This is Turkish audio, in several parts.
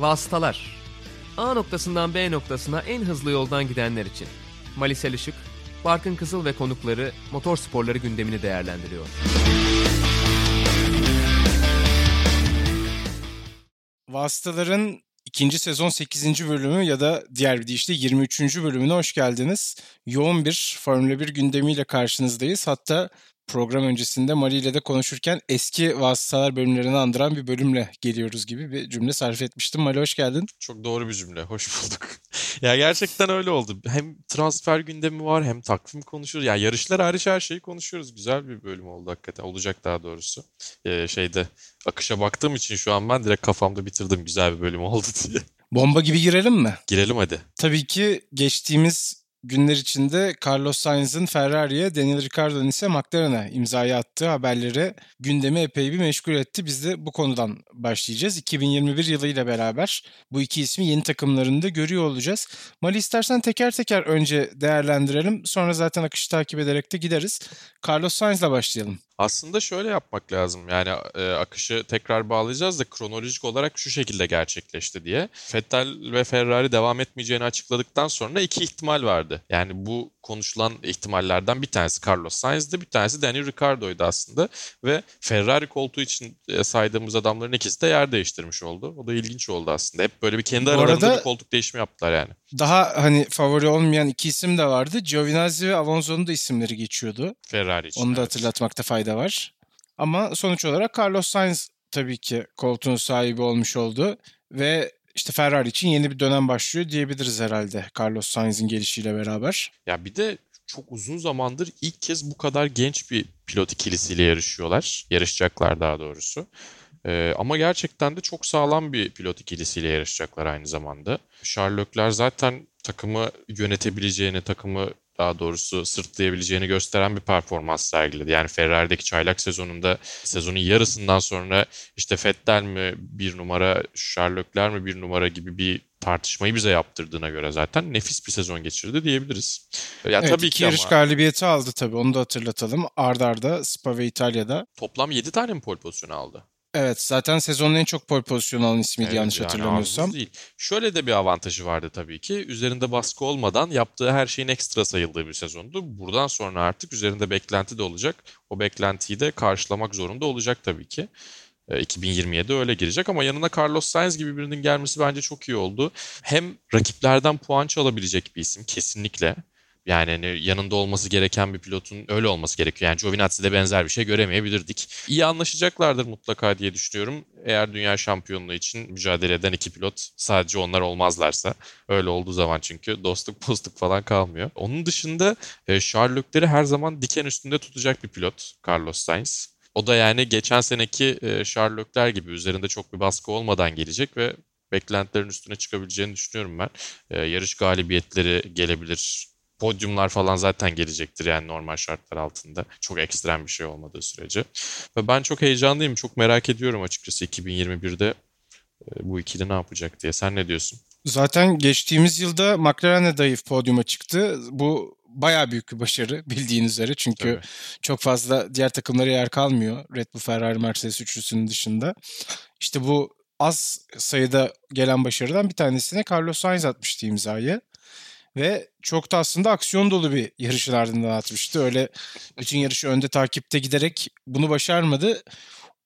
Vasıtalar A noktasından B noktasına en hızlı yoldan gidenler için. Malisel Işık, Barkın Kızıl ve konukları motor sporları gündemini değerlendiriyor. Vasıtaların ikinci sezon 8. bölümü ya da diğer bir deyişle 23. bölümüne hoş geldiniz. Yoğun bir Formula 1 gündemiyle karşınızdayız. Hatta program öncesinde Mari ile de konuşurken eski vasıtalar bölümlerini andıran bir bölümle geliyoruz gibi bir cümle sarf etmiştim. Mari hoş geldin. Çok doğru bir cümle. Hoş bulduk. ya gerçekten öyle oldu. Hem transfer gündemi var hem takvim konuşuyoruz. Ya yarışlar hariç her şeyi konuşuyoruz. Güzel bir bölüm oldu hakikaten. Olacak daha doğrusu. Ee, şeyde akışa baktığım için şu an ben direkt kafamda bitirdim güzel bir bölüm oldu diye. Bomba gibi girelim mi? Girelim hadi. Tabii ki geçtiğimiz günler içinde Carlos Sainz'ın Ferrari'ye, Daniel Ricciardo'nun ise McLaren'a imzayı attığı haberleri gündemi epey bir meşgul etti. Biz de bu konudan başlayacağız. 2021 yılıyla beraber bu iki ismi yeni takımlarında görüyor olacağız. Mali istersen teker teker önce değerlendirelim. Sonra zaten akışı takip ederek de gideriz. Carlos Sainz'la başlayalım. Aslında şöyle yapmak lazım. Yani e, akışı tekrar bağlayacağız da kronolojik olarak şu şekilde gerçekleşti diye. Vettel ve Ferrari devam etmeyeceğini açıkladıktan sonra iki ihtimal vardı. Yani bu konuşulan ihtimallerden bir tanesi Carlos Sainz'di, bir tanesi Daniel Ricciardo'ydu aslında. Ve Ferrari koltuğu için e, saydığımız adamların ikisi de yer değiştirmiş oldu. O da ilginç oldu aslında. Hep böyle bir kendi aralarında bir koltuk değişimi yaptılar yani. Daha hani favori olmayan iki isim de vardı. Giovinazzi ve Alonso'nun da isimleri geçiyordu. Ferrari için. Onu da evet. hatırlatmakta fayda var. Ama sonuç olarak Carlos Sainz tabii ki koltuğun sahibi olmuş oldu ve işte Ferrari için yeni bir dönem başlıyor diyebiliriz herhalde Carlos Sainz'in gelişiyle beraber. Ya bir de çok uzun zamandır ilk kez bu kadar genç bir pilot ikilisiyle yarışıyorlar. Yarışacaklar daha doğrusu. Ee, ama gerçekten de çok sağlam bir pilot ikilisiyle yarışacaklar aynı zamanda. Leclerc zaten takımı yönetebileceğini, takımı daha doğrusu sırtlayabileceğini gösteren bir performans sergiledi. Yani Ferrari'deki çaylak sezonunda sezonun yarısından sonra işte Vettel mi bir numara, Leclerc mi bir numara gibi bir tartışmayı bize yaptırdığına göre zaten nefis bir sezon geçirdi diyebiliriz. Ya evet, tabii ki yarış ama... galibiyeti aldı tabii onu da hatırlatalım. Arda arda Spa ve İtalya'da. Toplam 7 tane mi pole pozisyonu aldı? Evet zaten sezonun en çok pole pozisyonu alan ismiydi evet, yanlış yani hatırlamıyorsam. Değil. Şöyle de bir avantajı vardı tabii ki. Üzerinde baskı olmadan yaptığı her şeyin ekstra sayıldığı bir sezondu. Buradan sonra artık üzerinde beklenti de olacak. O beklentiyi de karşılamak zorunda olacak tabii ki. 2027 öyle girecek ama yanına Carlos Sainz gibi birinin gelmesi bence çok iyi oldu. Hem rakiplerden puan çalabilecek bir isim kesinlikle. Yani hani yanında olması gereken bir pilotun öyle olması gerekiyor. Yani Giovinazzi'de benzer bir şey göremeyebilirdik. İyi anlaşacaklardır mutlaka diye düşünüyorum. Eğer dünya şampiyonluğu için mücadele eden iki pilot sadece onlar olmazlarsa. Öyle olduğu zaman çünkü dostluk postluk falan kalmıyor. Onun dışında e, her zaman diken üstünde tutacak bir pilot Carlos Sainz. O da yani geçen seneki e, gibi üzerinde çok bir baskı olmadan gelecek ve beklentilerin üstüne çıkabileceğini düşünüyorum ben. E, yarış galibiyetleri gelebilir podyumlar falan zaten gelecektir yani normal şartlar altında. Çok ekstrem bir şey olmadığı sürece. Ve ben çok heyecanlıyım. Çok merak ediyorum açıkçası 2021'de e, bu ikili ne yapacak diye. Sen ne diyorsun? Zaten geçtiğimiz yılda McLaren'e dayıf podyuma çıktı. Bu bayağı büyük bir başarı bildiğiniz üzere. Çünkü Tabii. çok fazla diğer takımlara yer kalmıyor. Red Bull, Ferrari, Mercedes üçlüsünün dışında. İşte bu az sayıda gelen başarıdan bir tanesine Carlos Sainz atmıştı imzayı. Ve çok da aslında aksiyon dolu bir yarışın ardından atmıştı. Öyle bütün yarışı önde takipte giderek bunu başarmadı.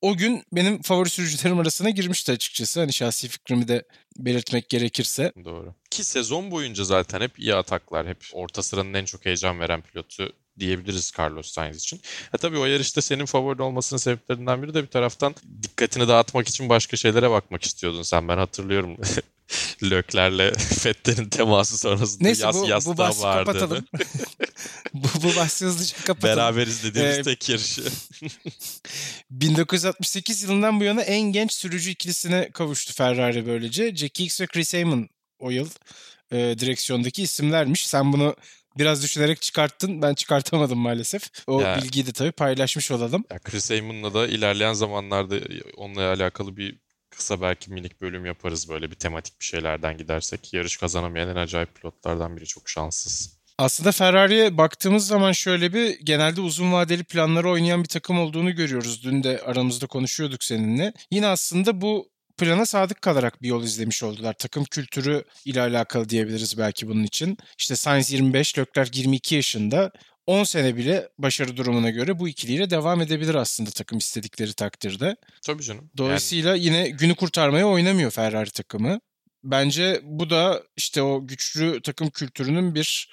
O gün benim favori sürücülerim arasına girmişti açıkçası. Hani şahsi fikrimi de belirtmek gerekirse. Doğru. Ki sezon boyunca zaten hep iyi ataklar, hep orta sıranın en çok heyecan veren pilotu diyebiliriz Carlos Sainz için. E tabii o yarışta senin favori olmasının sebeplerinden biri de bir taraftan dikkatini dağıtmak için başka şeylere bakmak istiyordun sen. Ben hatırlıyorum Löklerle Fettel'in teması sonrasında Neyse, yas, bu, yastığa bu bahsi vardı. kapatalım. bu, bu bahsi hızlıca kapatalım. Beraber izlediğimiz ee, tek yarışı. 1968 yılından bu yana en genç sürücü ikilisine kavuştu Ferrari böylece. Jackie X ve Chris Amon o yıl e, direksiyondaki isimlermiş. Sen bunu biraz düşünerek çıkarttın. Ben çıkartamadım maalesef. O ya, bilgiyi de tabii paylaşmış olalım. Ya Chris Amon'la da ilerleyen zamanlarda onunla alakalı bir kısa belki minik bölüm yaparız böyle bir tematik bir şeylerden gidersek. Yarış kazanamayan en acayip pilotlardan biri çok şanssız. Aslında Ferrari'ye baktığımız zaman şöyle bir genelde uzun vadeli planları oynayan bir takım olduğunu görüyoruz. Dün de aramızda konuşuyorduk seninle. Yine aslında bu plana sadık kalarak bir yol izlemiş oldular. Takım kültürü ile alakalı diyebiliriz belki bunun için. İşte Sainz 25, Leclerc 22 yaşında. 10 sene bile başarı durumuna göre bu ikiliyle devam edebilir aslında takım istedikleri takdirde. Tabii canım. Dolayısıyla yani... yine günü kurtarmaya oynamıyor Ferrari takımı. Bence bu da işte o güçlü takım kültürünün bir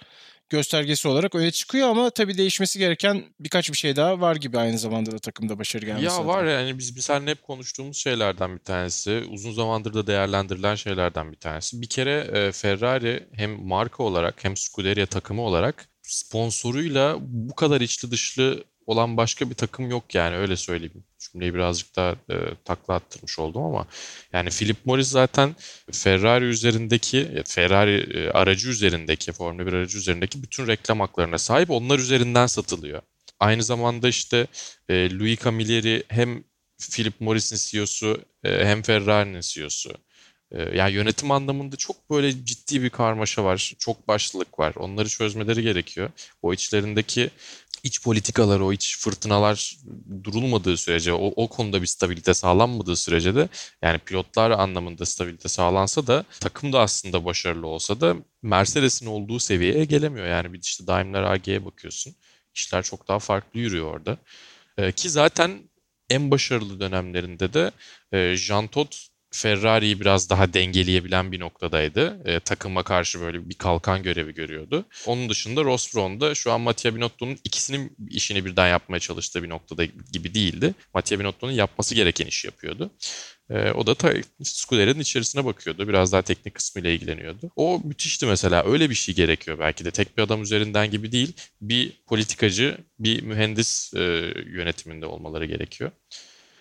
göstergesi olarak öne çıkıyor ama tabii değişmesi gereken birkaç bir şey daha var gibi aynı zamanda da takımda başarı gelmesi. Ya var yani biz biz seninle hep konuştuğumuz şeylerden bir tanesi. Uzun zamandır da değerlendirilen şeylerden bir tanesi. Bir kere e, Ferrari hem marka olarak hem Scuderia takımı olarak sponsoruyla bu kadar içli dışlı olan başka bir takım yok yani öyle söyleyeyim. Cümleyi birazcık daha e, takla attırmış oldum ama yani Philip Morris zaten Ferrari üzerindeki Ferrari e, aracı üzerindeki Formula 1 aracı üzerindeki bütün reklam haklarına sahip onlar üzerinden satılıyor. Aynı zamanda işte e, Louis Camilleri hem Philip Morris'in CEO'su e, hem Ferrari'nin CEO'su. E, yani yönetim anlamında çok böyle ciddi bir karmaşa var. Çok başlılık var. Onları çözmeleri gerekiyor. O içlerindeki iç politikalar, o iç fırtınalar durulmadığı sürece, o, o konuda bir stabilite sağlanmadığı sürece de yani pilotlar anlamında stabilite sağlansa da takım da aslında başarılı olsa da Mercedes'in olduğu seviyeye gelemiyor. Yani bir işte Daimler AG'ye bakıyorsun. İşler çok daha farklı yürüyor orada. Ee, ki zaten en başarılı dönemlerinde de e, Jean Todt Ferrari'yi biraz daha dengeleyebilen bir noktadaydı. E, takıma karşı böyle bir kalkan görevi görüyordu. Onun dışında Ross Brown'da şu an Mattia Binotto'nun ikisinin işini birden yapmaya çalıştığı bir noktada gibi değildi. Mattia Binotto'nun yapması gereken işi yapıyordu. E, o da ta, Scuderia'nın içerisine bakıyordu. Biraz daha teknik kısmıyla ilgileniyordu. O müthişti mesela. Öyle bir şey gerekiyor belki de. Tek bir adam üzerinden gibi değil. Bir politikacı, bir mühendis e, yönetiminde olmaları gerekiyor.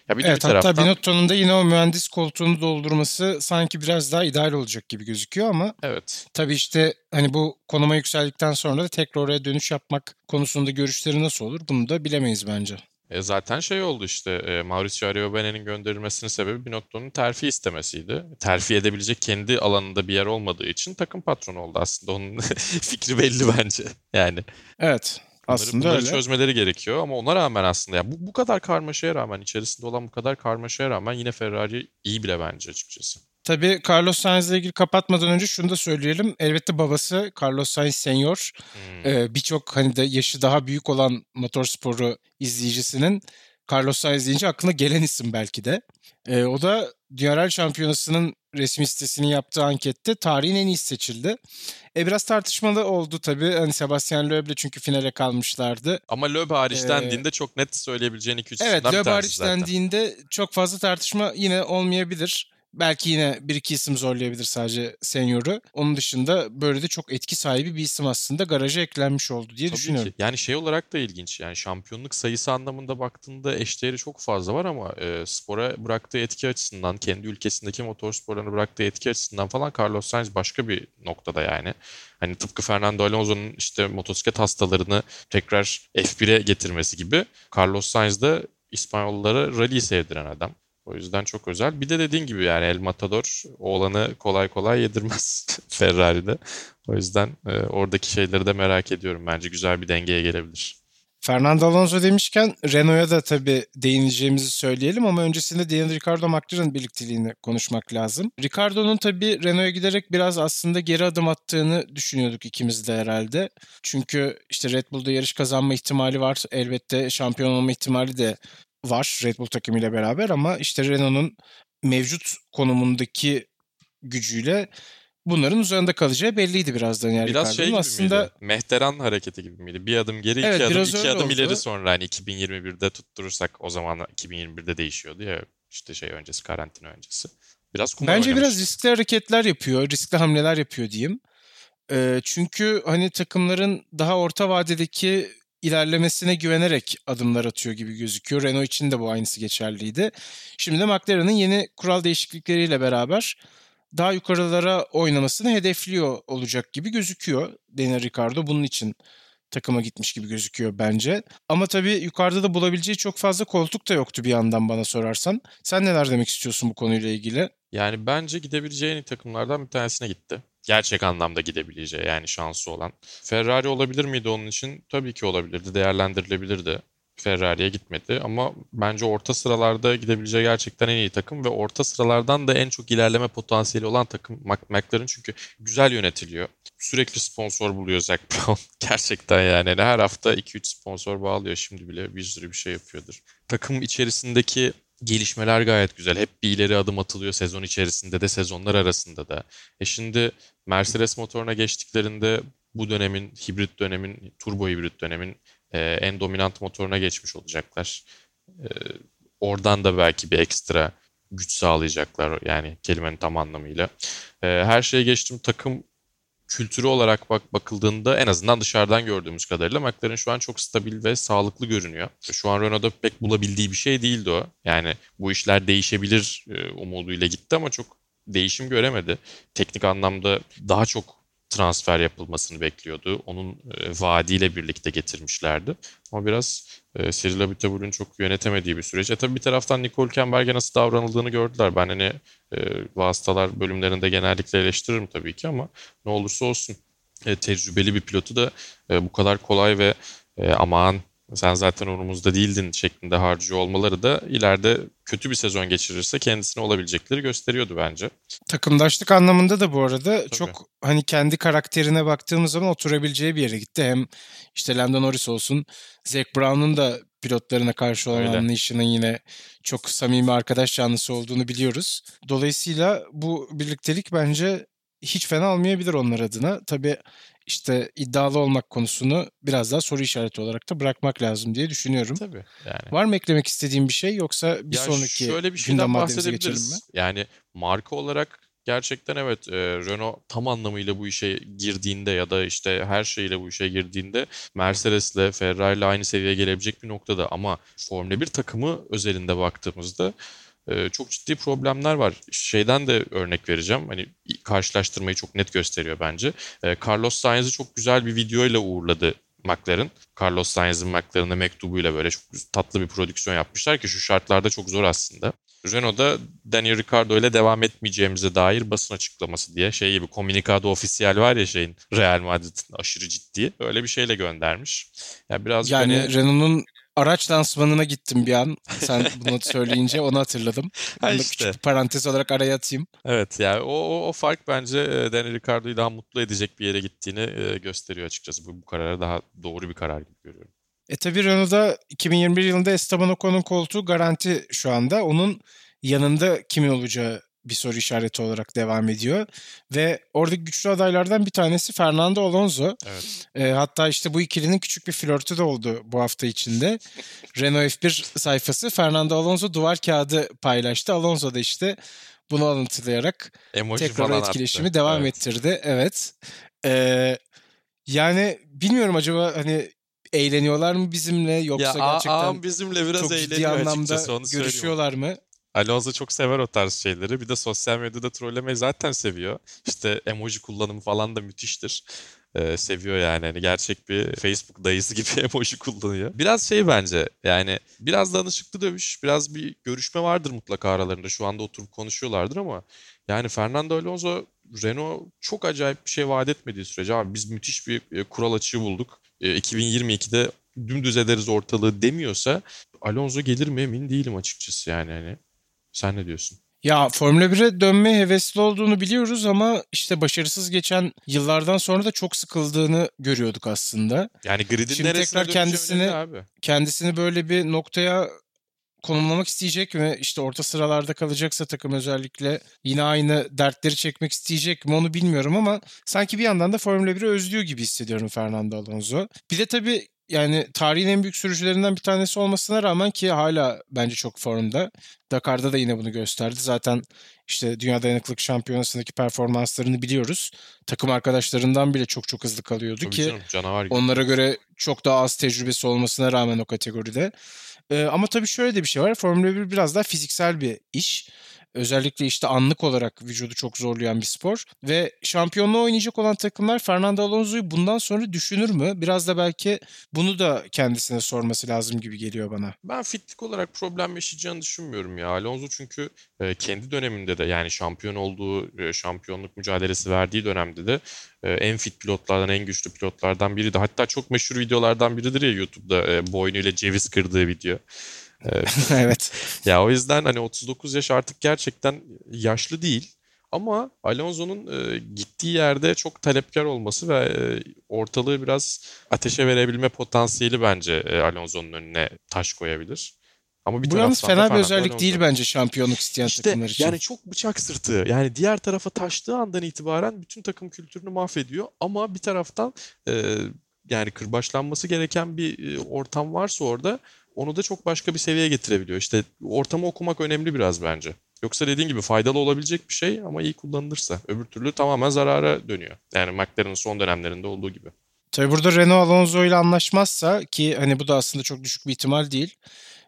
Ya bir evet, bir taraftan... hatta Binotto'nun da yine o mühendis koltuğunu doldurması sanki biraz daha ideal olacak gibi gözüküyor ama evet. tabii işte hani bu konuma yükseldikten sonra da tekrar oraya dönüş yapmak konusunda görüşleri nasıl olur bunu da bilemeyiz bence. E zaten şey oldu işte e, Mauricio Ariobene'nin gönderilmesinin sebebi Binotto'nun terfi istemesiydi. Terfi edebilecek kendi alanında bir yer olmadığı için takım patronu oldu aslında. Onun fikri belli bence. Yani. Evet. Bunları, aslında bunları öyle. çözmeleri gerekiyor ama ona rağmen aslında ya bu, bu kadar karmaşaya rağmen içerisinde olan bu kadar karmaşaya rağmen yine Ferrari iyi bile bence açıkçası. Tabii Carlos Sainz ile ilgili kapatmadan önce şunu da söyleyelim. Elbette babası Carlos Sainz Senior hmm. e, birçok hani de yaşı daha büyük olan motorsporu izleyicisinin Carlos Sainz deyince aklına gelen isim belki de. E, o da Dünya Şampiyonası'nın resmi sitesinin yaptığı ankette tarihin en iyisi seçildi. E biraz tartışmalı oldu tabii. Hani Sebastian Loeb'le çünkü finale kalmışlardı. Ama Loeb hariç ee, dendiğinde çok net söyleyebileceğin 2-3 Evet Loeb hariç dendiğinde çok fazla tartışma yine olmayabilir. Belki yine bir iki isim zorlayabilir sadece Senior'u. Onun dışında böyle de çok etki sahibi bir isim aslında garaja eklenmiş oldu diye Tabii düşünüyorum. Ki. Yani şey olarak da ilginç. Yani şampiyonluk sayısı anlamında baktığında eşdeğeri çok fazla var ama e, spora bıraktığı etki açısından, kendi ülkesindeki motorsporlarına bıraktığı etki açısından falan Carlos Sainz başka bir noktada yani. Hani tıpkı Fernando Alonso'nun işte motosiklet hastalarını tekrar F1'e getirmesi gibi Carlos Sainz de İspanyollara rally sevdiren adam. O yüzden çok özel. Bir de dediğin gibi yani El Matador oğlanı kolay kolay yedirmez Ferrari'de. O yüzden e, oradaki şeyleri de merak ediyorum. Bence güzel bir dengeye gelebilir. Fernando Alonso demişken Renault'a da tabii değineceğimizi söyleyelim ama öncesinde Daniel Ricciardo McLaren birlikteliğini konuşmak lazım. Ricciardo'nun tabii Renault'a giderek biraz aslında geri adım attığını düşünüyorduk ikimiz de herhalde. Çünkü işte Red Bull'da yarış kazanma ihtimali var. Elbette şampiyon olma ihtimali de var Red Bull takımıyla beraber ama işte Renault'un mevcut konumundaki gücüyle bunların üzerinde kalacağı belliydi birazdan yani. Biraz şey gibi Aslında... miydi? Mehteran hareketi gibi miydi? Bir adım geri, evet, iki adım, iki adım oldu. ileri sonra hani 2021'de tutturursak o zaman 2021'de değişiyordu ya işte şey öncesi karantina öncesi. Biraz Bence oynamış. biraz riskli hareketler yapıyor, riskli hamleler yapıyor diyeyim. Ee, çünkü hani takımların daha orta vadedeki ilerlemesine güvenerek adımlar atıyor gibi gözüküyor. Renault için de bu aynısı geçerliydi. Şimdi de McLaren'ın yeni kural değişiklikleriyle beraber daha yukarılara oynamasını hedefliyor olacak gibi gözüküyor. Daniel Ricciardo bunun için takıma gitmiş gibi gözüküyor bence. Ama tabii yukarıda da bulabileceği çok fazla koltuk da yoktu bir yandan bana sorarsan. Sen neler demek istiyorsun bu konuyla ilgili? Yani bence gidebileceği takımlardan bir tanesine gitti gerçek anlamda gidebileceği yani şansı olan. Ferrari olabilir miydi onun için? Tabii ki olabilirdi, değerlendirilebilirdi. Ferrari'ye gitmedi ama bence orta sıralarda gidebileceği gerçekten en iyi takım ve orta sıralardan da en çok ilerleme potansiyeli olan takım McLaren çünkü güzel yönetiliyor. Sürekli sponsor buluyor Zac Brown. gerçekten yani her hafta 2-3 sponsor bağlıyor şimdi bile bir sürü bir şey yapıyordur. Takım içerisindeki gelişmeler gayet güzel. Hep bir ileri adım atılıyor sezon içerisinde de sezonlar arasında da. E şimdi Mercedes motoruna geçtiklerinde bu dönemin, hibrit dönemin, turbo hibrit dönemin e, en dominant motoruna geçmiş olacaklar. E, oradan da belki bir ekstra güç sağlayacaklar yani kelimenin tam anlamıyla. E, her şeye geçtim takım kültürü olarak bak bakıldığında en azından dışarıdan gördüğümüz kadarıyla McLaren şu an çok stabil ve sağlıklı görünüyor. Şu an Renault'da pek bulabildiği bir şey değildi o. Yani bu işler değişebilir e, umuduyla gitti ama çok değişim göremedi. Teknik anlamda daha çok transfer yapılmasını bekliyordu. Onun e, vaadiyle birlikte getirmişlerdi. Ama biraz e, Cyril Abiteboul'un çok yönetemediği bir süreç. E tabii bir taraftan Nicole Kemberg'e nasıl davranıldığını gördüler. Ben hani e, vasıtalar bölümlerinde genellikle eleştiririm tabii ki ama ne olursa olsun e, tecrübeli bir pilotu da e, bu kadar kolay ve e, aman sen zaten umurumuzda değildin şeklinde harcıyor olmaları da ileride kötü bir sezon geçirirse kendisine olabilecekleri gösteriyordu bence. Takımdaşlık anlamında da bu arada Tabii. çok hani kendi karakterine baktığımız zaman oturabileceği bir yere gitti. Hem işte Lando Norris olsun, Zac Brown'un da pilotlarına karşı olan Öyle. anlayışının yine çok samimi arkadaş canlısı olduğunu biliyoruz. Dolayısıyla bu birliktelik bence hiç fena olmayabilir onlar adına. Tabii işte iddialı olmak konusunu biraz daha soru işareti olarak da bırakmak lazım diye düşünüyorum. Tabii. Yani. Var mı eklemek istediğim bir şey yoksa bir ya sonraki şöyle bir şeyden bahsedebiliriz. mi? Yani marka olarak gerçekten evet e, Renault tam anlamıyla bu işe girdiğinde ya da işte her şeyle bu işe girdiğinde Mercedes'le Ferrari'yle aynı seviyeye gelebilecek bir noktada ama Formula 1 takımı özelinde baktığımızda e, çok ciddi problemler var. Şeyden de örnek vereceğim. Hani karşılaştırmayı çok net gösteriyor bence. E, Carlos Sainz'i çok güzel bir videoyla uğurladı McLaren. Carlos Sainz'in McLaren'e mektubuyla böyle çok tatlı bir prodüksiyon yapmışlar ki şu şartlarda çok zor aslında. Renault'da Daniel Ricciardo ile devam etmeyeceğimize dair basın açıklaması diye şey gibi Comunicado Official var ya şeyin Real Madrid'in aşırı ciddi öyle bir şeyle göndermiş. Yani biraz yani hani... Renault'un araç lansmanına gittim bir an. Sen bunu söyleyince onu hatırladım. Ha işte. küçük bir parantez olarak araya atayım. Evet yani o, o, o fark bence e, Daniel Ricciardo'yu daha mutlu edecek bir yere gittiğini e, gösteriyor açıkçası. Bu, bu kararı daha doğru bir karar gibi görüyorum. E tabi Renault'da 2021 yılında Esteban Ocon'un koltuğu garanti şu anda. Onun yanında kimin olacağı bir soru işareti olarak devam ediyor. Ve oradaki güçlü adaylardan bir tanesi Fernando Alonso. Evet. E, hatta işte bu ikilinin küçük bir flörtü de oldu bu hafta içinde. Renault F1 sayfası Fernando Alonso duvar kağıdı paylaştı. Alonso da işte bunu alıntılayarak Emoji tekrar etkileşimi attı. devam evet. ettirdi. Evet. E, yani bilmiyorum acaba hani eğleniyorlar mı bizimle yoksa ya, gerçekten ağam bizimle biraz çok ciddi anlamda görüşüyorlar mı? Alonso çok sever o tarz şeyleri. Bir de sosyal medyada trollemeyi zaten seviyor. İşte emoji kullanımı falan da müthiştir. Ee, seviyor yani. yani. Gerçek bir Facebook dayısı gibi emoji kullanıyor. Biraz şey bence yani biraz danışıklı dövüş, biraz bir görüşme vardır mutlaka aralarında. Şu anda oturup konuşuyorlardır ama yani Fernando Alonso Renault çok acayip bir şey vaat etmediği sürece abi biz müthiş bir e, kural açığı bulduk. 2022'de e, dümdüz ederiz ortalığı demiyorsa Alonso gelir mi emin değilim açıkçası yani. hani sen ne diyorsun? Ya Formula 1'e dönmeye hevesli olduğunu biliyoruz ama işte başarısız geçen yıllardan sonra da çok sıkıldığını görüyorduk aslında. Yani gridin Şimdi tekrar kendisini abi. kendisini böyle bir noktaya konumlamak isteyecek mi? İşte orta sıralarda kalacaksa takım özellikle yine aynı dertleri çekmek isteyecek mi onu bilmiyorum ama sanki bir yandan da Formula 1'i özlüyor gibi hissediyorum Fernando Alonso. Bir de tabii yani tarihin en büyük sürücülerinden bir tanesi olmasına rağmen ki hala bence çok formda. Dakar'da da yine bunu gösterdi. Zaten işte Dünya Dayanıklılık Şampiyonası'ndaki performanslarını biliyoruz. Takım arkadaşlarından bile çok çok hızlı kalıyordu Tabii ki canım, canavar gibi. onlara göre çok daha az tecrübesi olmasına rağmen o kategoride. Ee, ama tabii şöyle de bir şey var. Formula 1 biraz daha fiziksel bir iş. Özellikle işte anlık olarak vücudu çok zorlayan bir spor. Ve şampiyonluğu oynayacak olan takımlar Fernando Alonso'yu bundan sonra düşünür mü? Biraz da belki bunu da kendisine sorması lazım gibi geliyor bana. Ben fitlik olarak problem yaşayacağını düşünmüyorum ya. Alonso çünkü e, kendi döneminde de yani şampiyon olduğu, e, şampiyonluk mücadelesi verdiği dönemde de e, en fit pilotlardan, en güçlü pilotlardan biriydi. Hatta çok meşhur videolardan biridir ya YouTube'da boynuyla ceviz kırdığı video. evet. Ya o yüzden hani 39 yaş artık gerçekten yaşlı değil. Ama Alonso'nun e, gittiği yerde çok talepkar olması ve e, ortalığı biraz ateşe verebilme potansiyeli bence e, Alonso'nun önüne taş koyabilir. Ama bir Bu yalnız fena bir özellik Alonso. değil bence şampiyonluk isteyen işte, takımlar için. Yani çok bıçak sırtı. Yani diğer tarafa taştığı andan itibaren bütün takım kültürünü mahvediyor. Ama bir taraftan e, yani kırbaçlanması gereken bir e, ortam varsa orada onu da çok başka bir seviyeye getirebiliyor. İşte ortamı okumak önemli biraz bence. Yoksa dediğin gibi faydalı olabilecek bir şey ama iyi kullanılırsa. Öbür türlü tamamen zarara dönüyor. Yani McLaren'ın son dönemlerinde olduğu gibi. Tabii burada Renault Alonso ile anlaşmazsa ki hani bu da aslında çok düşük bir ihtimal değil.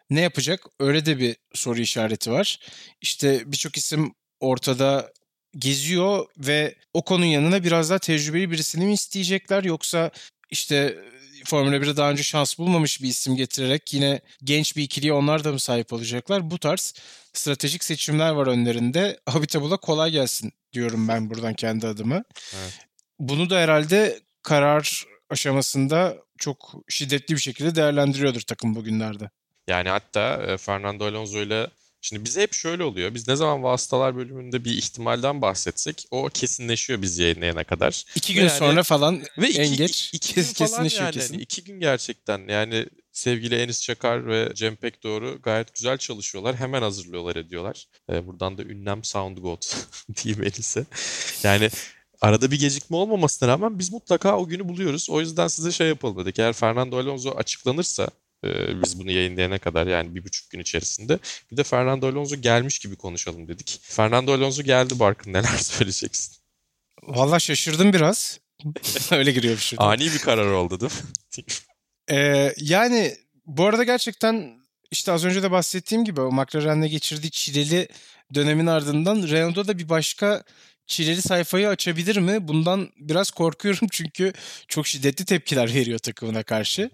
Ne yapacak? Öyle de bir soru işareti var. İşte birçok isim ortada geziyor ve o konunun yanına biraz daha tecrübeli birisini mi isteyecekler yoksa işte Formula 1'de daha önce şans bulmamış bir isim getirerek yine genç bir ikiliye onlar da mı sahip olacaklar? Bu tarz stratejik seçimler var önlerinde. Habitabul'a kolay gelsin diyorum ben buradan kendi adıma. Evet. Bunu da herhalde karar aşamasında çok şiddetli bir şekilde değerlendiriyordur takım bugünlerde. Yani hatta e, Fernando Alonso ile Şimdi bize hep şöyle oluyor. Biz ne zaman vasıtalar bölümünde bir ihtimalden bahsetsek o kesinleşiyor biz yayınlayana kadar. İki gün yani, sonra falan ve iki, en geç iki, iki gün kesinleşiyor yani. kesin. İki gün gerçekten yani sevgili Enis Çakar ve Cem Pek doğru gayet güzel çalışıyorlar. Hemen hazırlıyorlar ediyorlar. Ee, buradan da ünlem Sound God diyeyim Enis'e. Yani arada bir gecikme olmamasına rağmen biz mutlaka o günü buluyoruz. O yüzden size şey yapalım dedik. Eğer Fernando Alonso açıklanırsa ee, biz bunu yayınlayana kadar yani bir buçuk gün içerisinde. Bir de Fernando Alonso gelmiş gibi konuşalım dedik. Fernando Alonso geldi Barkın neler söyleyeceksin? Valla şaşırdım biraz. Öyle giriyor bir şey. Ani bir karar oldu değil mi? ee, yani bu arada gerçekten işte az önce de bahsettiğim gibi o McLaren'le geçirdiği çileli dönemin ardından Renault'da da bir başka çileli sayfayı açabilir mi? Bundan biraz korkuyorum çünkü çok şiddetli tepkiler veriyor takımına karşı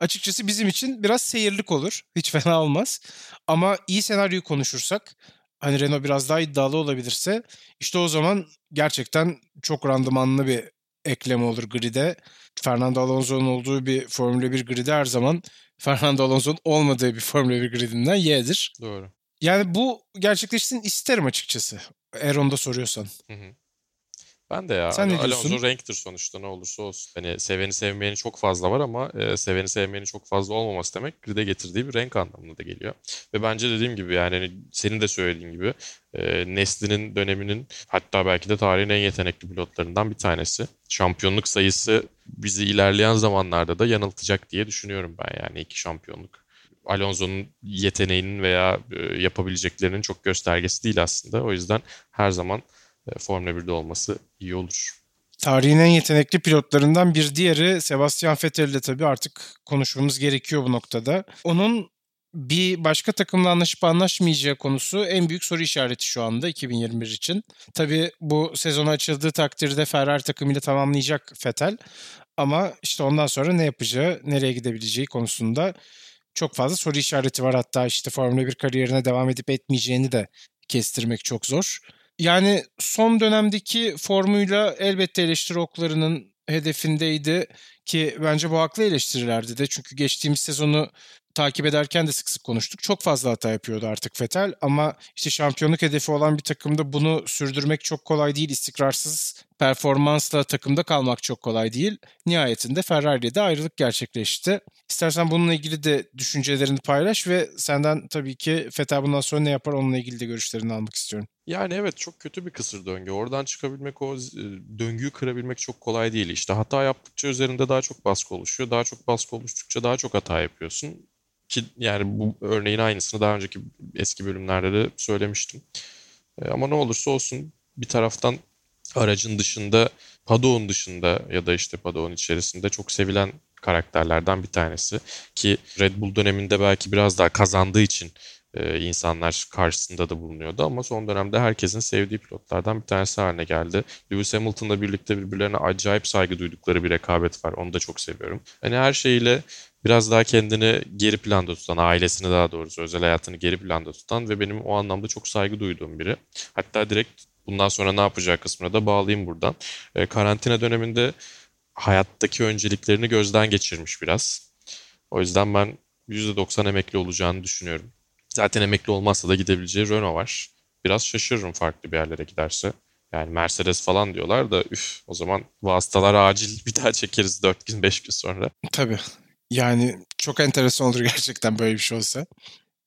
açıkçası bizim için biraz seyirlik olur. Hiç fena olmaz. Ama iyi senaryoyu konuşursak hani Renault biraz daha iddialı olabilirse işte o zaman gerçekten çok randımanlı bir ekleme olur grid'e. Fernando Alonso'nun olduğu bir Formula 1 grid'i her zaman Fernando Alonso'nun olmadığı bir Formula 1 gridinden Y'dir. Doğru. Yani bu gerçekleşsin isterim açıkçası. Eğer onu da soruyorsan. Hı hı. Ben de ya. Sen ne Alonso renktir sonuçta ne olursa olsun. Hani seveni sevmeyeni çok fazla var ama e, seveni sevmeyeni çok fazla olmaması demek grid'e getirdiği bir renk anlamına da geliyor. Ve bence dediğim gibi yani hani senin de söylediğin gibi e, Nesli'nin döneminin hatta belki de tarihin en yetenekli pilotlarından bir tanesi. Şampiyonluk sayısı bizi ilerleyen zamanlarda da yanıltacak diye düşünüyorum ben yani iki şampiyonluk. Alonso'nun yeteneğinin veya e, yapabileceklerinin çok göstergesi değil aslında. O yüzden her zaman Formula 1'de olması iyi olur. Tarihin en yetenekli pilotlarından bir diğeri Sebastian Vettel de tabii artık konuşmamız gerekiyor bu noktada. Onun bir başka takımla anlaşıp anlaşmayacağı konusu en büyük soru işareti şu anda 2021 için. Tabii bu sezon açıldığı takdirde Ferrari takımıyla tamamlayacak Vettel. Ama işte ondan sonra ne yapacağı, nereye gidebileceği konusunda çok fazla soru işareti var. Hatta işte Formula 1 kariyerine devam edip etmeyeceğini de kestirmek çok zor. Yani son dönemdeki formuyla elbette eleştiri oklarının hedefindeydi ki bence bu haklı eleştirilerdi de çünkü geçtiğimiz sezonu takip ederken de sık sık konuştuk. Çok fazla hata yapıyordu artık Fetel ama işte şampiyonluk hedefi olan bir takımda bunu sürdürmek çok kolay değil. İstikrarsız performansla takımda kalmak çok kolay değil. Nihayetinde Ferrari'de de ayrılık gerçekleşti. İstersen bununla ilgili de düşüncelerini paylaş ve senden tabii ki Fetel bundan sonra ne yapar onunla ilgili de görüşlerini almak istiyorum. Yani evet çok kötü bir kısır döngü. Oradan çıkabilmek, o döngüyü kırabilmek çok kolay değil. İşte hata yaptıkça üzerinde daha çok baskı oluşuyor. Daha çok baskı oluştukça daha çok hata yapıyorsun. Ki yani bu örneğin aynısını daha önceki eski bölümlerde de söylemiştim. E, ama ne olursa olsun bir taraftan aracın dışında, Paddock'un dışında ya da işte Paddock'un içerisinde çok sevilen karakterlerden bir tanesi. Ki Red Bull döneminde belki biraz daha kazandığı için e, insanlar karşısında da bulunuyordu ama son dönemde herkesin sevdiği pilotlardan bir tanesi haline geldi. Lewis Hamilton'la birlikte birbirlerine acayip saygı duydukları bir rekabet var. Onu da çok seviyorum. Hani her şeyiyle biraz daha kendini geri planda tutan, ailesini daha doğrusu özel hayatını geri planda tutan ve benim o anlamda çok saygı duyduğum biri. Hatta direkt bundan sonra ne yapacağı kısmına da bağlayayım buradan. E, karantina döneminde hayattaki önceliklerini gözden geçirmiş biraz. O yüzden ben %90 emekli olacağını düşünüyorum. Zaten emekli olmazsa da gidebileceği Renault var. Biraz şaşırırım farklı bir yerlere giderse. Yani Mercedes falan diyorlar da üf o zaman vasıtalar acil bir daha çekeriz 4 gün 5 gün sonra. Tabii. Yani çok enteresan olur gerçekten böyle bir şey olsa.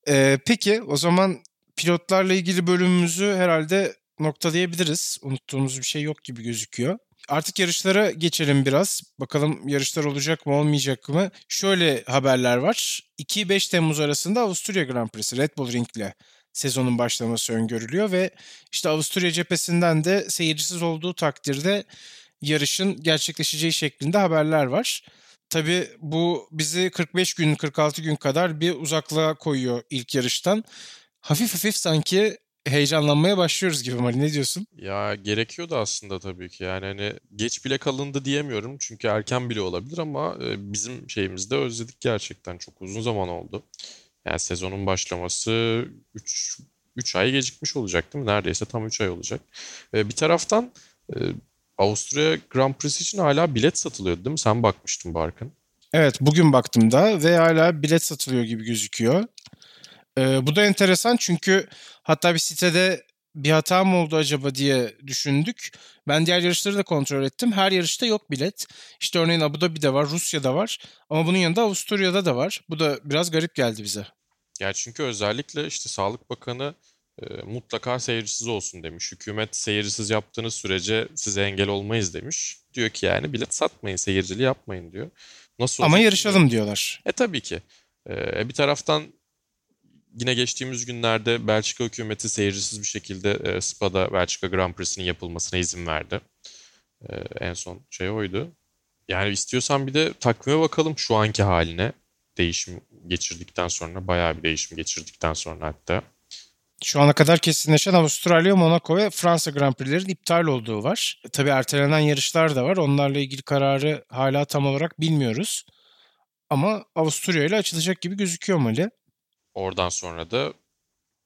Ee, peki o zaman pilotlarla ilgili bölümümüzü herhalde noktalayabiliriz. Unuttuğumuz bir şey yok gibi gözüküyor. Artık yarışlara geçelim biraz. Bakalım yarışlar olacak mı olmayacak mı? Şöyle haberler var. 2-5 Temmuz arasında Avusturya Grand Prix'si Red Bull Ring'le sezonun başlaması öngörülüyor ve işte Avusturya cephesinden de seyircisiz olduğu takdirde yarışın gerçekleşeceği şeklinde haberler var. Tabii bu bizi 45 gün 46 gün kadar bir uzaklığa koyuyor ilk yarıştan. Hafif hafif sanki heyecanlanmaya başlıyoruz gibi Mali ne diyorsun? Ya gerekiyordu aslında tabii ki yani hani geç bile kalındı diyemiyorum çünkü erken bile olabilir ama e, bizim şeyimizde özledik gerçekten çok uzun zaman oldu. Yani sezonun başlaması 3 3 ay gecikmiş olacak değil mi? Neredeyse tam 3 ay olacak. Bir taraftan e, Avusturya Grand Prix için hala bilet satılıyordu değil mi? Sen bakmıştın Barkın. Evet bugün baktım da ve hala bilet satılıyor gibi gözüküyor. Ee, bu da enteresan çünkü hatta bir sitede bir hata mı oldu acaba diye düşündük. Ben diğer yarışları da kontrol ettim. Her yarışta yok bilet. İşte örneğin Abu Dhabi'de var, Rusya'da var. Ama bunun yanında Avusturya'da da var. Bu da biraz garip geldi bize. Ya çünkü özellikle işte Sağlık Bakanı e, mutlaka seyircisiz olsun demiş. Hükümet seyircisiz yaptığınız sürece size engel olmayız demiş. Diyor ki yani bilet satmayın, seyircili yapmayın diyor. Nasıl Ama yarışalım diyorlar. E tabii ki. E, bir taraftan yine geçtiğimiz günlerde Belçika hükümeti seyircisiz bir şekilde e, Spa'da Belçika Grand Prix'sinin yapılmasına izin verdi. E, en son şey oydu. Yani istiyorsan bir de takvime bakalım şu anki haline. Değişim geçirdikten sonra, bayağı bir değişim geçirdikten sonra hatta. Şu ana kadar kesinleşen Avustralya, Monaco ve Fransa Grand Prix'lerin iptal olduğu var. E, tabii ertelenen yarışlar da var. Onlarla ilgili kararı hala tam olarak bilmiyoruz. Ama Avusturya ile açılacak gibi gözüküyor Mali. Oradan sonra da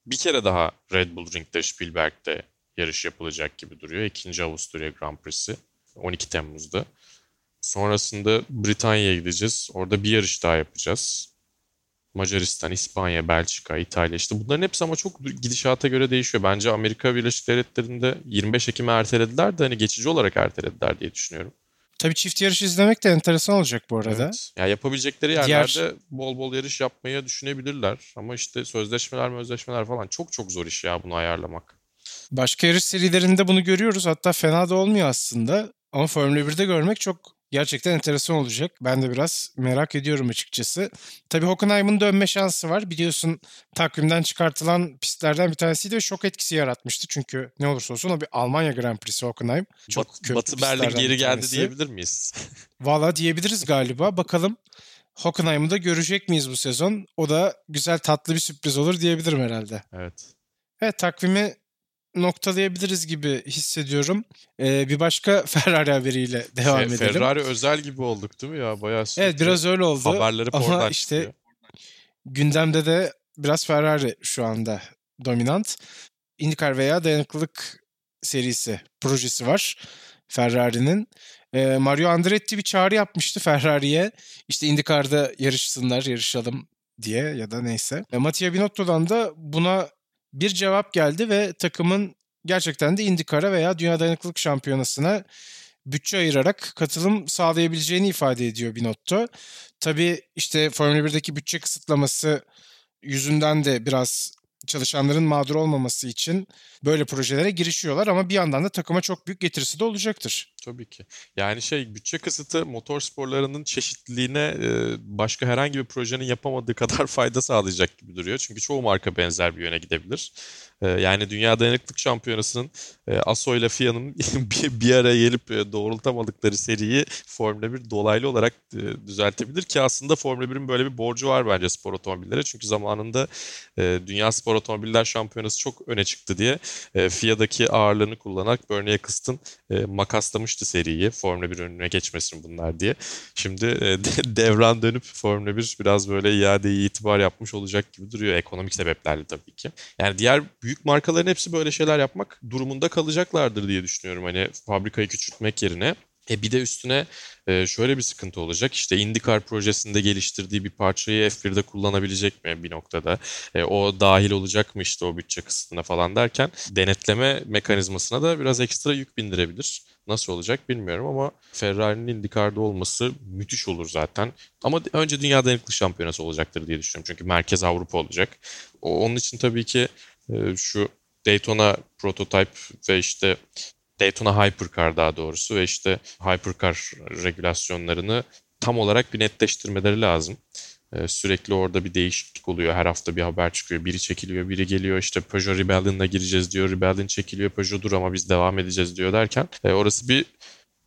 bir kere daha Red Bull Ring'de Spielberg'de yarış yapılacak gibi duruyor. İkinci Avusturya Grand Prix'si 12 Temmuz'da. Sonrasında Britanya'ya gideceğiz. Orada bir yarış daha yapacağız. Macaristan, İspanya, Belçika, İtalya işte bunların hepsi ama çok gidişata göre değişiyor. Bence Amerika Birleşik Devletleri'nde 25 Ekim'e ertelediler de hani geçici olarak ertelediler diye düşünüyorum. Tabii çift yarış izlemek de enteresan olacak bu arada. Evet. Ya yapabilecekleri yerlerde Diğer... bol bol yarış yapmaya düşünebilirler. Ama işte sözleşmeler sözleşmeler falan çok çok zor iş ya bunu ayarlamak. Başka yarış serilerinde bunu görüyoruz. Hatta fena da olmuyor aslında. Ama Formula 1'de görmek çok gerçekten enteresan olacak. Ben de biraz merak ediyorum açıkçası. Tabii Hockenheim'ın dönme şansı var. Biliyorsun takvimden çıkartılan pistlerden bir tanesiydi ve şok etkisi yaratmıştı. Çünkü ne olursa olsun o bir Almanya Grand Prix'si Hockenheim. Çok Bat, kötü Batı Berlin geri geldi diyebilir miyiz? Valla diyebiliriz galiba. Bakalım Hockenheim'ı da görecek miyiz bu sezon? O da güzel tatlı bir sürpriz olur diyebilirim herhalde. Evet. Evet takvimi noktalayabiliriz gibi hissediyorum. Ee, bir başka Ferrari haberiyle devam Fe- edelim. Ferrari özel gibi olduk değil mi ya? Bayağı Evet biraz öyle oldu. Haberleri Ama işte çıkıyor. gündemde de biraz Ferrari şu anda dominant. IndyCar veya dayanıklılık serisi projesi var Ferrari'nin. Ee, Mario Andretti bir çağrı yapmıştı Ferrari'ye. İşte IndyCar'da yarışsınlar, yarışalım diye ya da neyse. E, Mattia Binotto'dan da buna bir cevap geldi ve takımın gerçekten de IndyCar'a veya Dünya Dayanıklılık Şampiyonası'na bütçe ayırarak katılım sağlayabileceğini ifade ediyor Binotto. Tabii işte Formula 1'deki bütçe kısıtlaması yüzünden de biraz çalışanların mağdur olmaması için böyle projelere girişiyorlar ama bir yandan da takıma çok büyük getirisi de olacaktır. Tabii ki. Yani şey bütçe kısıtı motor sporlarının çeşitliliğine e, başka herhangi bir projenin yapamadığı kadar fayda sağlayacak gibi duruyor. Çünkü çoğu marka benzer bir yöne gidebilir. E, yani Dünya Dayanıklık Şampiyonası'nın e, Aso ile FIA'nın bir, araya gelip doğrultamadıkları seriyi Formula 1 dolaylı olarak düzeltebilir ki aslında Formula 1'in böyle bir borcu var bence spor otomobillere. Çünkü zamanında Dünya Spor Otomobiller Şampiyonası çok öne çıktı diye FIA'daki ağırlığını kullanarak Bernie Eccleston makaslamıştı seriyi Formula 1 önüne geçmesin bunlar diye. Şimdi devran dönüp Formula 1 biraz böyle iadeyi itibar yapmış olacak gibi duruyor ekonomik sebeplerle tabii ki. Yani diğer büyük markaların hepsi böyle şeyler yapmak durumunda kalacaklardır diye düşünüyorum. Hani fabrikayı küçültmek yerine e bir de üstüne e, şöyle bir sıkıntı olacak. İşte IndyCar projesinde geliştirdiği bir parçayı F1'de kullanabilecek mi bir noktada? E, o dahil olacak mı işte o bütçe kısıtına falan derken denetleme mekanizmasına da biraz ekstra yük bindirebilir. Nasıl olacak bilmiyorum ama Ferrari'nin IndyCar'da olması müthiş olur zaten. Ama önce Dünya Dayanıklı Şampiyonası olacaktır diye düşünüyorum. Çünkü merkez Avrupa olacak. Onun için tabii ki e, şu Daytona prototype ve işte Daytona Hypercar daha doğrusu ve işte Hypercar regülasyonlarını tam olarak bir netleştirmeleri lazım. Ee, sürekli orada bir değişiklik oluyor. Her hafta bir haber çıkıyor. Biri çekiliyor, biri geliyor. İşte Peugeot Rebellion'la gireceğiz diyor. Rebellion çekiliyor. Peugeot dur ama biz devam edeceğiz diyor derken e, orası bir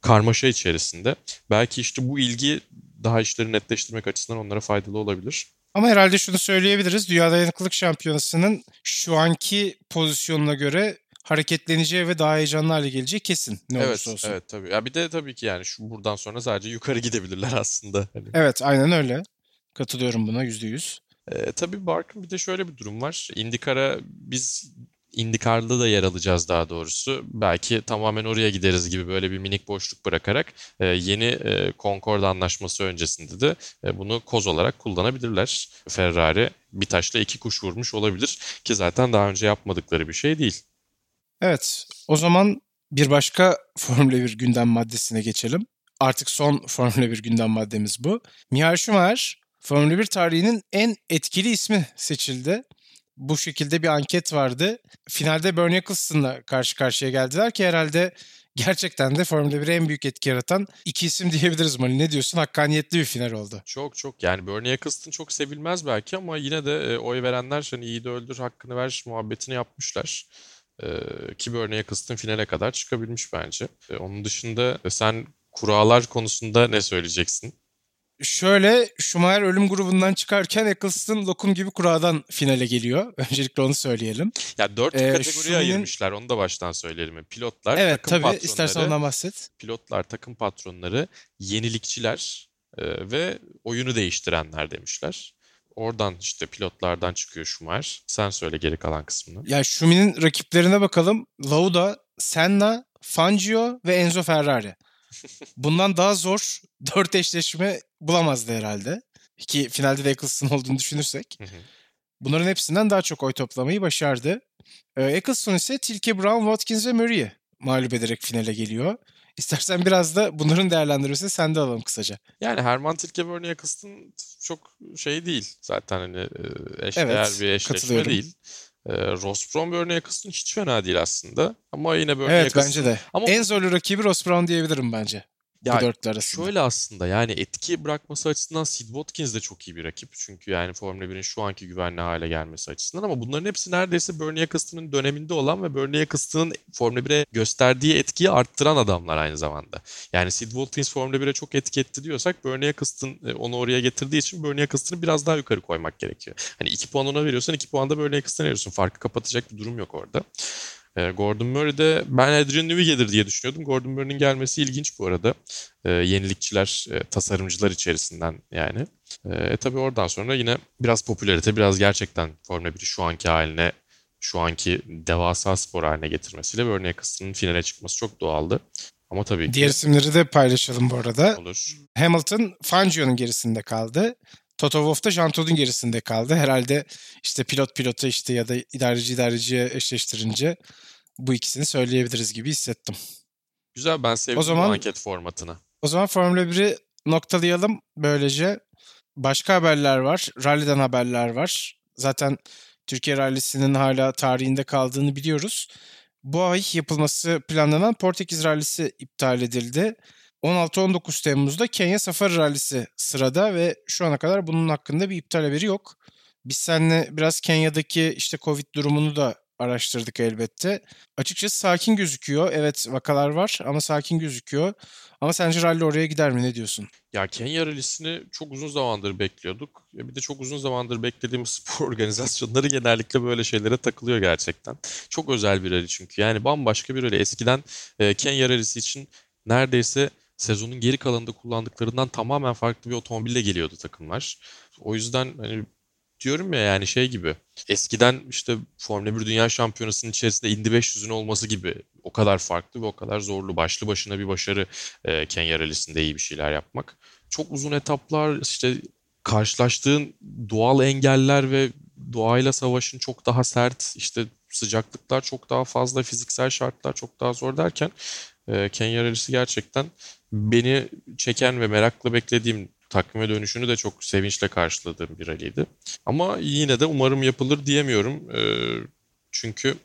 karmaşa içerisinde. Belki işte bu ilgi daha işleri netleştirmek açısından onlara faydalı olabilir. Ama herhalde şunu söyleyebiliriz. Dünya Dayanıklılık Şampiyonası'nın şu anki pozisyonuna göre hareketleneceği ve daha heyecanlı hale geleceği kesin ne evet, olursa olsun. Evet tabii. Ya bir de tabii ki yani şu buradan sonra sadece yukarı gidebilirler aslında. Hani. Evet aynen öyle. Katılıyorum buna yüzde yüz. Ee, tabii Barkın bir de şöyle bir durum var. IndyCar'a biz IndyCar'da da yer alacağız daha doğrusu. Belki tamamen oraya gideriz gibi böyle bir minik boşluk bırakarak e, yeni e, Concord anlaşması öncesinde de e, bunu koz olarak kullanabilirler. Ferrari bir taşla iki kuş vurmuş olabilir ki zaten daha önce yapmadıkları bir şey değil. Evet o zaman bir başka Formula 1 gündem maddesine geçelim. Artık son Formula 1 gündem maddemiz bu. Michael Schumacher Formula 1 tarihinin en etkili ismi seçildi. Bu şekilde bir anket vardı. Finalde Bernie Eccleston'la karşı karşıya geldiler ki herhalde gerçekten de Formula 1'e en büyük etki yaratan iki isim diyebiliriz Mali. Ne diyorsun? Hakkaniyetli bir final oldu. Çok çok. Yani Bernie Eccleston çok sevilmez belki ama yine de e, oy verenler hani iyi de öldür hakkını ver muhabbetini yapmışlar. Ee, ki Bernie Eccleston finale kadar çıkabilmiş bence. Ee, onun dışında e, sen kurallar konusunda ne söyleyeceksin? Şöyle Schumacher ölüm grubundan çıkarken Eccleston lokum gibi kuradan finale geliyor. Öncelikle onu söyleyelim. Ya dört ee, kategoriye Schumacher'in... ayırmışlar. Onu da baştan söyleyelim. Pilotlar, evet, takım tabii, patronları. istersen ondan bahset. Pilotlar, takım patronları, yenilikçiler e, ve oyunu değiştirenler demişler. Oradan işte pilotlardan çıkıyor Schumacher. Sen söyle geri kalan kısmını. Ya Schumi'nin rakiplerine bakalım. Lauda, Senna, Fangio ve Enzo Ferrari. Bundan daha zor dört eşleşme bulamazdı herhalde. Ki finalde de Eccleston olduğunu düşünürsek. Bunların hepsinden daha çok oy toplamayı başardı. Ee, Eccleston ise Tilke Brown, Watkins ve Murray'i mağlup ederek finale geliyor. İstersen biraz da bunların değerlendirmesini sen de alalım kısaca. Yani Herman Tilke Bernie Eccleston çok şey değil. Zaten hani e, eşdeğer evet, bir eşleşme değil. E, Ross Brown Bernie Eccleston hiç fena değil aslında. Ama yine Bernie evet, Eccleston... Bence de. Ama... En zorlu rakibi Ross Brown diyebilirim bence. Ya bu dörtlü arasında. Şöyle aslında yani etki bırakması açısından Sid Watkins de çok iyi bir rakip. Çünkü yani Formula 1'in şu anki güvenli hale gelmesi açısından ama bunların hepsi neredeyse Bernie Eccleston'ın döneminde olan ve Bernie Eccleston'ın Formula 1'e gösterdiği etkiyi arttıran adamlar aynı zamanda. Yani Sid Watkins Formula 1'e çok etki etti diyorsak Bernie Eccleston e, onu oraya getirdiği için Bernie Eccleston'ı biraz daha yukarı koymak gerekiyor. Hani 2 puan ona veriyorsan 2 puan da Bernie Eccleston'a veriyorsun. Farkı kapatacak bir durum yok orada. E, Gordon Murray'de ben Adrian Newey gelir diye düşünüyordum. Gordon Murray'nin gelmesi ilginç bu arada. E, yenilikçiler, e, tasarımcılar içerisinden yani. E, tabii oradan sonra yine biraz popülarite, biraz gerçekten Formula 1'i şu anki haline, şu anki devasa spor haline getirmesiyle Bernie Eccleston'ın finale çıkması çok doğaldı. Ama tabii ki... Diğer isimleri de paylaşalım bu arada. Olur. Hamilton Fangio'nun gerisinde kaldı. Toto Wolff da Jean Todt'un gerisinde kaldı. Herhalde işte pilot pilota işte ya da idareci idareciye eşleştirince bu ikisini söyleyebiliriz gibi hissettim. Güzel ben sevdim o zaman, anket formatını. O zaman Formula 1'i noktalayalım böylece. Başka haberler var. Rally'den haberler var. Zaten Türkiye Rally'sinin hala tarihinde kaldığını biliyoruz. bu ay yapılması planlanan Portekiz Rallisi iptal edildi. 16-19 Temmuz'da Kenya Safari Rallisi sırada ve şu ana kadar bunun hakkında bir iptal haberi yok. Biz seninle biraz Kenya'daki işte Covid durumunu da araştırdık elbette. Açıkçası sakin gözüküyor. Evet vakalar var ama sakin gözüküyor. Ama sence rally oraya gider mi? Ne diyorsun? Ya Kenya rallisini çok uzun zamandır bekliyorduk. Bir de çok uzun zamandır beklediğimiz spor organizasyonları genellikle böyle şeylere takılıyor gerçekten. Çok özel bir rally çünkü. Yani bambaşka bir rally. Eskiden e, Kenya rallisi için neredeyse sezonun geri kalanında kullandıklarından tamamen farklı bir otomobille geliyordu takımlar. O yüzden hani diyorum ya yani şey gibi. Eskiden işte Formula 1 Dünya Şampiyonası'nın içerisinde Indy 500'ün olması gibi o kadar farklı ve o kadar zorlu. Başlı başına bir başarı e, Kenya Rally'sinde iyi bir şeyler yapmak. Çok uzun etaplar işte karşılaştığın doğal engeller ve doğayla savaşın çok daha sert işte sıcaklıklar çok daha fazla fiziksel şartlar çok daha zor derken e, Kenya Rally'si gerçekten beni çeken ve merakla beklediğim takvime dönüşünü de çok sevinçle karşıladığım bir ralliydi. Ama yine de umarım yapılır diyemiyorum. E, çünkü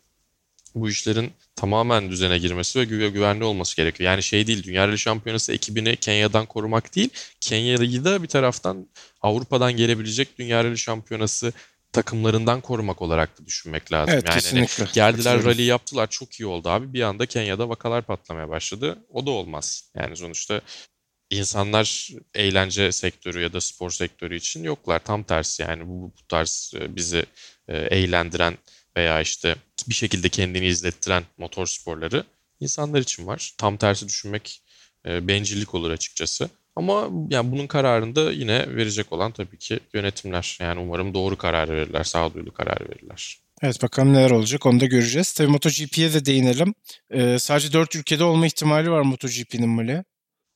bu işlerin tamamen düzene girmesi ve güve güvenli olması gerekiyor. Yani şey değil, Dünya Rally Şampiyonası ekibini Kenya'dan korumak değil, Kenya'yı da bir taraftan Avrupa'dan gelebilecek Dünya Rally Şampiyonası takımlarından korumak olarak da düşünmek lazım. Evet yani hani kesinlikle. geldiler rally yaptılar çok iyi oldu abi. Bir anda Kenya'da vakalar patlamaya başladı. O da olmaz. Yani sonuçta insanlar eğlence sektörü ya da spor sektörü için yoklar. Tam tersi yani bu, bu tarz e, bizi e, eğlendiren veya işte bir şekilde kendini izlettiren motor sporları insanlar için var. Tam tersi düşünmek e, bencillik olur açıkçası. Ama yani bunun kararını da yine verecek olan tabii ki yönetimler. Yani umarım doğru karar verirler, sağduyulu karar verirler. Evet bakalım neler olacak onu da göreceğiz. Tabii MotoGP'ye de değinelim. Ee, sadece 4 ülkede olma ihtimali var MotoGP'nin Mali.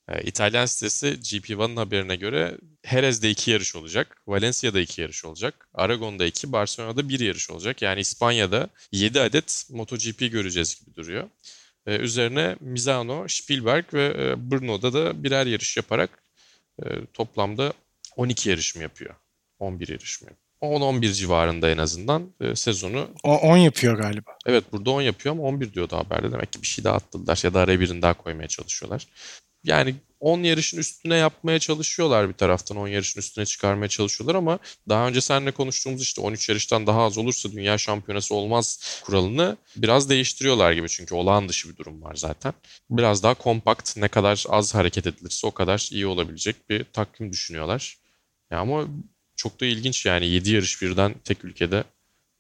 Ee, İtalyan sitesi GP1'ın haberine göre Jerez'de iki yarış olacak, Valencia'da iki yarış olacak, Aragon'da iki, Barcelona'da bir yarış olacak. Yani İspanya'da 7 adet MotoGP göreceğiz gibi duruyor. Ee, üzerine Misano, Spielberg ve e, Brno'da da birer yarış yaparak e, toplamda 12 yarış mı yapıyor? 11 yarış mı yapıyor? 10-11 civarında en azından e, sezonu. O 10 yapıyor galiba. Evet burada 10 yapıyor ama 11 diyordu haberde. Demek ki bir şey daha attılar ya da araya birini daha koymaya çalışıyorlar. Yani 10 yarışın üstüne yapmaya çalışıyorlar bir taraftan. 10 yarışın üstüne çıkarmaya çalışıyorlar ama daha önce seninle konuştuğumuz işte 13 yarıştan daha az olursa dünya şampiyonası olmaz kuralını biraz değiştiriyorlar gibi. Çünkü olağan dışı bir durum var zaten. Biraz daha kompakt ne kadar az hareket edilirse o kadar iyi olabilecek bir takvim düşünüyorlar. Ya ama çok da ilginç yani 7 yarış birden tek ülkede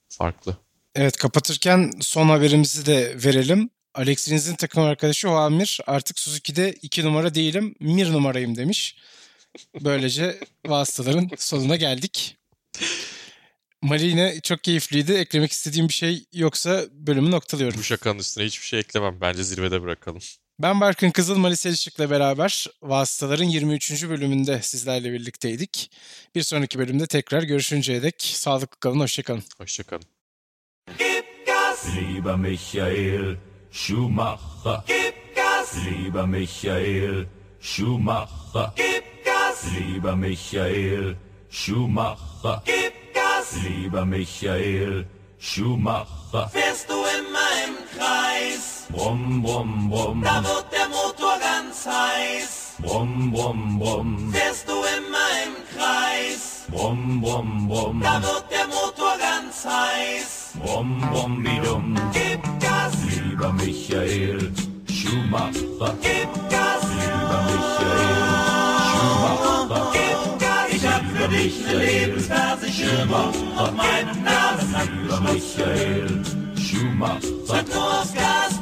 farklı. Evet kapatırken son haberimizi de verelim. Alex Rins'in takım arkadaşı Hoamir artık Suzuki'de 2 numara değilim 1 numarayım demiş. Böylece vasıtaların sonuna geldik. Mali yine çok keyifliydi. Eklemek istediğim bir şey yoksa bölümü noktalıyorum. Bu şakanın üstüne hiçbir şey eklemem. Bence zirvede bırakalım. Ben Barkın Kızıl Mali Selçuk'la beraber Vasıtaların 23. bölümünde sizlerle birlikteydik. Bir sonraki bölümde tekrar görüşünceye dek sağlıklı kalın, hoşçakalın. Hoşçakalın. Lieber Michael Schumacher, Gib Gas, lieber Michael Schumacher, gib Gas, lieber Michael Schumacher, gib Gas. lieber Michael Schumacher. Fährst du immer im Kreis, Brumm, brumm, brumm, da wird der Motor ganz heiß. brumm, brumm, brumm, Fährst du immer im Kreis, brumm, brumm, brumm, da wird der Motor ganz heiß. brumm, brumm, wie dumm. Gib Gas, Lieber Michael Schumacher, gib Gas, lieber Michael Schumacher, gib Gas. Ich hab für dich eine Lebensversicherung. Auf meinem Namen lieber Michael Schumacher, Drück nur aufs Gaspedal